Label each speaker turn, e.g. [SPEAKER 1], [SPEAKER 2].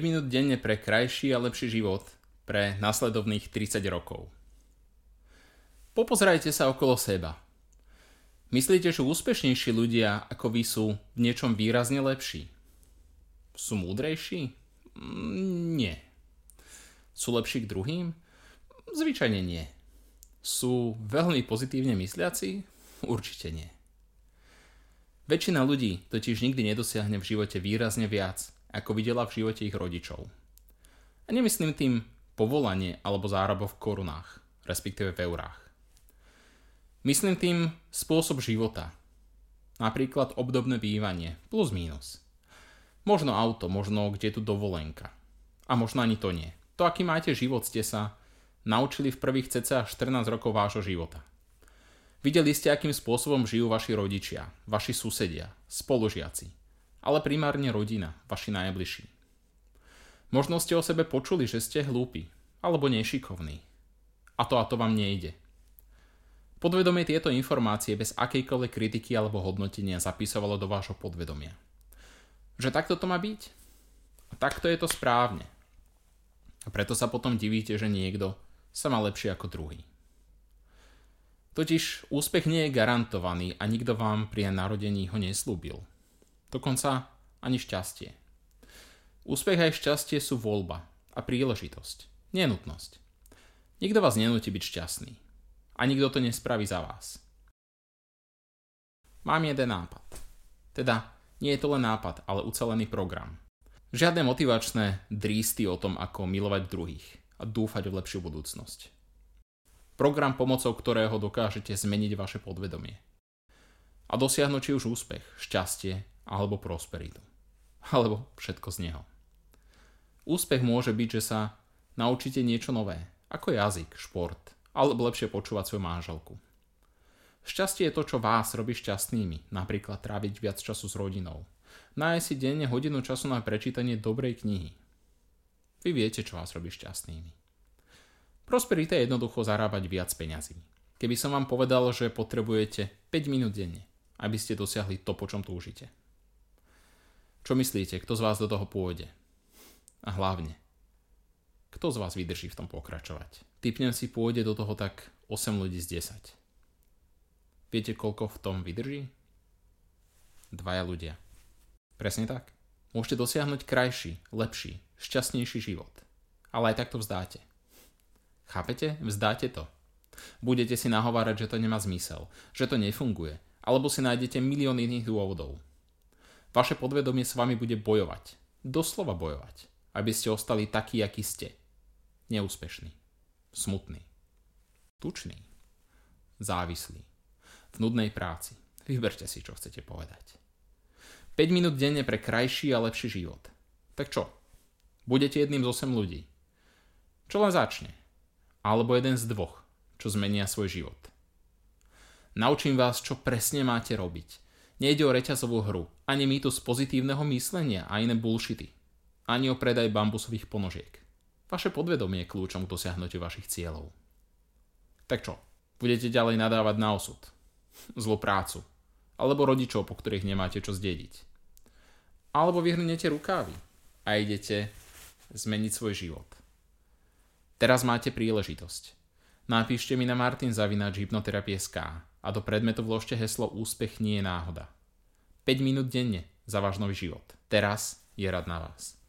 [SPEAKER 1] minút denne pre krajší a lepší život pre nasledovných 30 rokov. Popozerajte sa okolo seba. Myslíte, že úspešnejší ľudia ako vy sú v niečom výrazne lepší? Sú múdrejší? Mm, nie. Sú lepší k druhým? Zvyčajne nie. Sú veľmi pozitívne mysliaci? Určite nie. Väčšina ľudí totiž nikdy nedosiahne v živote výrazne viac, ako videla v živote ich rodičov. A nemyslím tým povolanie alebo zárobo v korunách, respektíve v eurách. Myslím tým spôsob života, napríklad obdobné bývanie, plus mínus. Možno auto, možno kde tu dovolenka. A možno ani to nie. To, aký máte život, ste sa naučili v prvých cca 14 rokov vášho života. Videli ste, akým spôsobom žijú vaši rodičia, vaši susedia, spolužiaci, ale primárne rodina, vaši najbližší. Možno ste o sebe počuli, že ste hlúpi alebo nešikovní. A to a to vám nejde. Podvedomie tieto informácie bez akejkoľvek kritiky alebo hodnotenia zapisovalo do vášho podvedomia. Že takto to má byť? A takto je to správne. A preto sa potom divíte, že niekto sa má lepšie ako druhý. Totiž úspech nie je garantovaný a nikto vám pri narodení ho neslúbil. Dokonca ani šťastie. Úspech aj šťastie sú voľba a príležitosť, nenutnosť. Nikto vás nenúti byť šťastný. A nikto to nespraví za vás. Mám jeden nápad. Teda, nie je to len nápad, ale ucelený program. Žiadne motivačné drísty o tom, ako milovať druhých a dúfať v lepšiu budúcnosť. Program, pomocou ktorého dokážete zmeniť vaše podvedomie. A dosiahnuť či už úspech, šťastie alebo prosperitu. Alebo všetko z neho. Úspech môže byť, že sa naučíte niečo nové, ako jazyk, šport, alebo lepšie počúvať svoju manželku. Šťastie je to, čo vás robí šťastnými, napríklad tráviť viac času s rodinou. Nájsť si denne hodinu času na prečítanie dobrej knihy. Vy viete, čo vás robí šťastnými. Prosperita je jednoducho zarábať viac peňazí. Keby som vám povedal, že potrebujete 5 minút denne, aby ste dosiahli to, po čom túžite. Čo myslíte, kto z vás do toho pôjde? A hlavne, kto z vás vydrží v tom pokračovať? Typnem si pôjde do toho tak 8 ľudí z 10. Viete, koľko v tom vydrží? Dvaja ľudia. Presne tak. Môžete dosiahnuť krajší, lepší, šťastnejší život. Ale aj takto vzdáte. Chápete? Vzdáte to. Budete si nahovárať, že to nemá zmysel, že to nefunguje, alebo si nájdete milión iných dôvodov. Vaše podvedomie s vami bude bojovať. Doslova bojovať. Aby ste ostali takí, akí ste. Neúspešní. Smutní. Tučný. Závislí. V nudnej práci. Vyberte si, čo chcete povedať. 5 minút denne pre krajší a lepší život. Tak čo? Budete jedným z 8 ľudí. Čo len začne. Alebo jeden z dvoch, čo zmenia svoj život. Naučím vás, čo presne máte robiť Nejde o reťazovú hru, ani mýtus pozitívneho myslenia a iné bullshity. Ani o predaj bambusových ponožiek. Vaše podvedomie je kľúčom k dosiahnutiu vašich cieľov. Tak čo, budete ďalej nadávať na osud, zlú prácu, alebo rodičov, po ktorých nemáte čo zdediť. Alebo vyhrnete rukávy a idete zmeniť svoj život. Teraz máte príležitosť. Napíšte mi na martinzavinač.hypnoterapie.sk a do predmetu vložte heslo Úspech nie je náhoda. 5 minút denne za váš nový život. Teraz je rad na vás.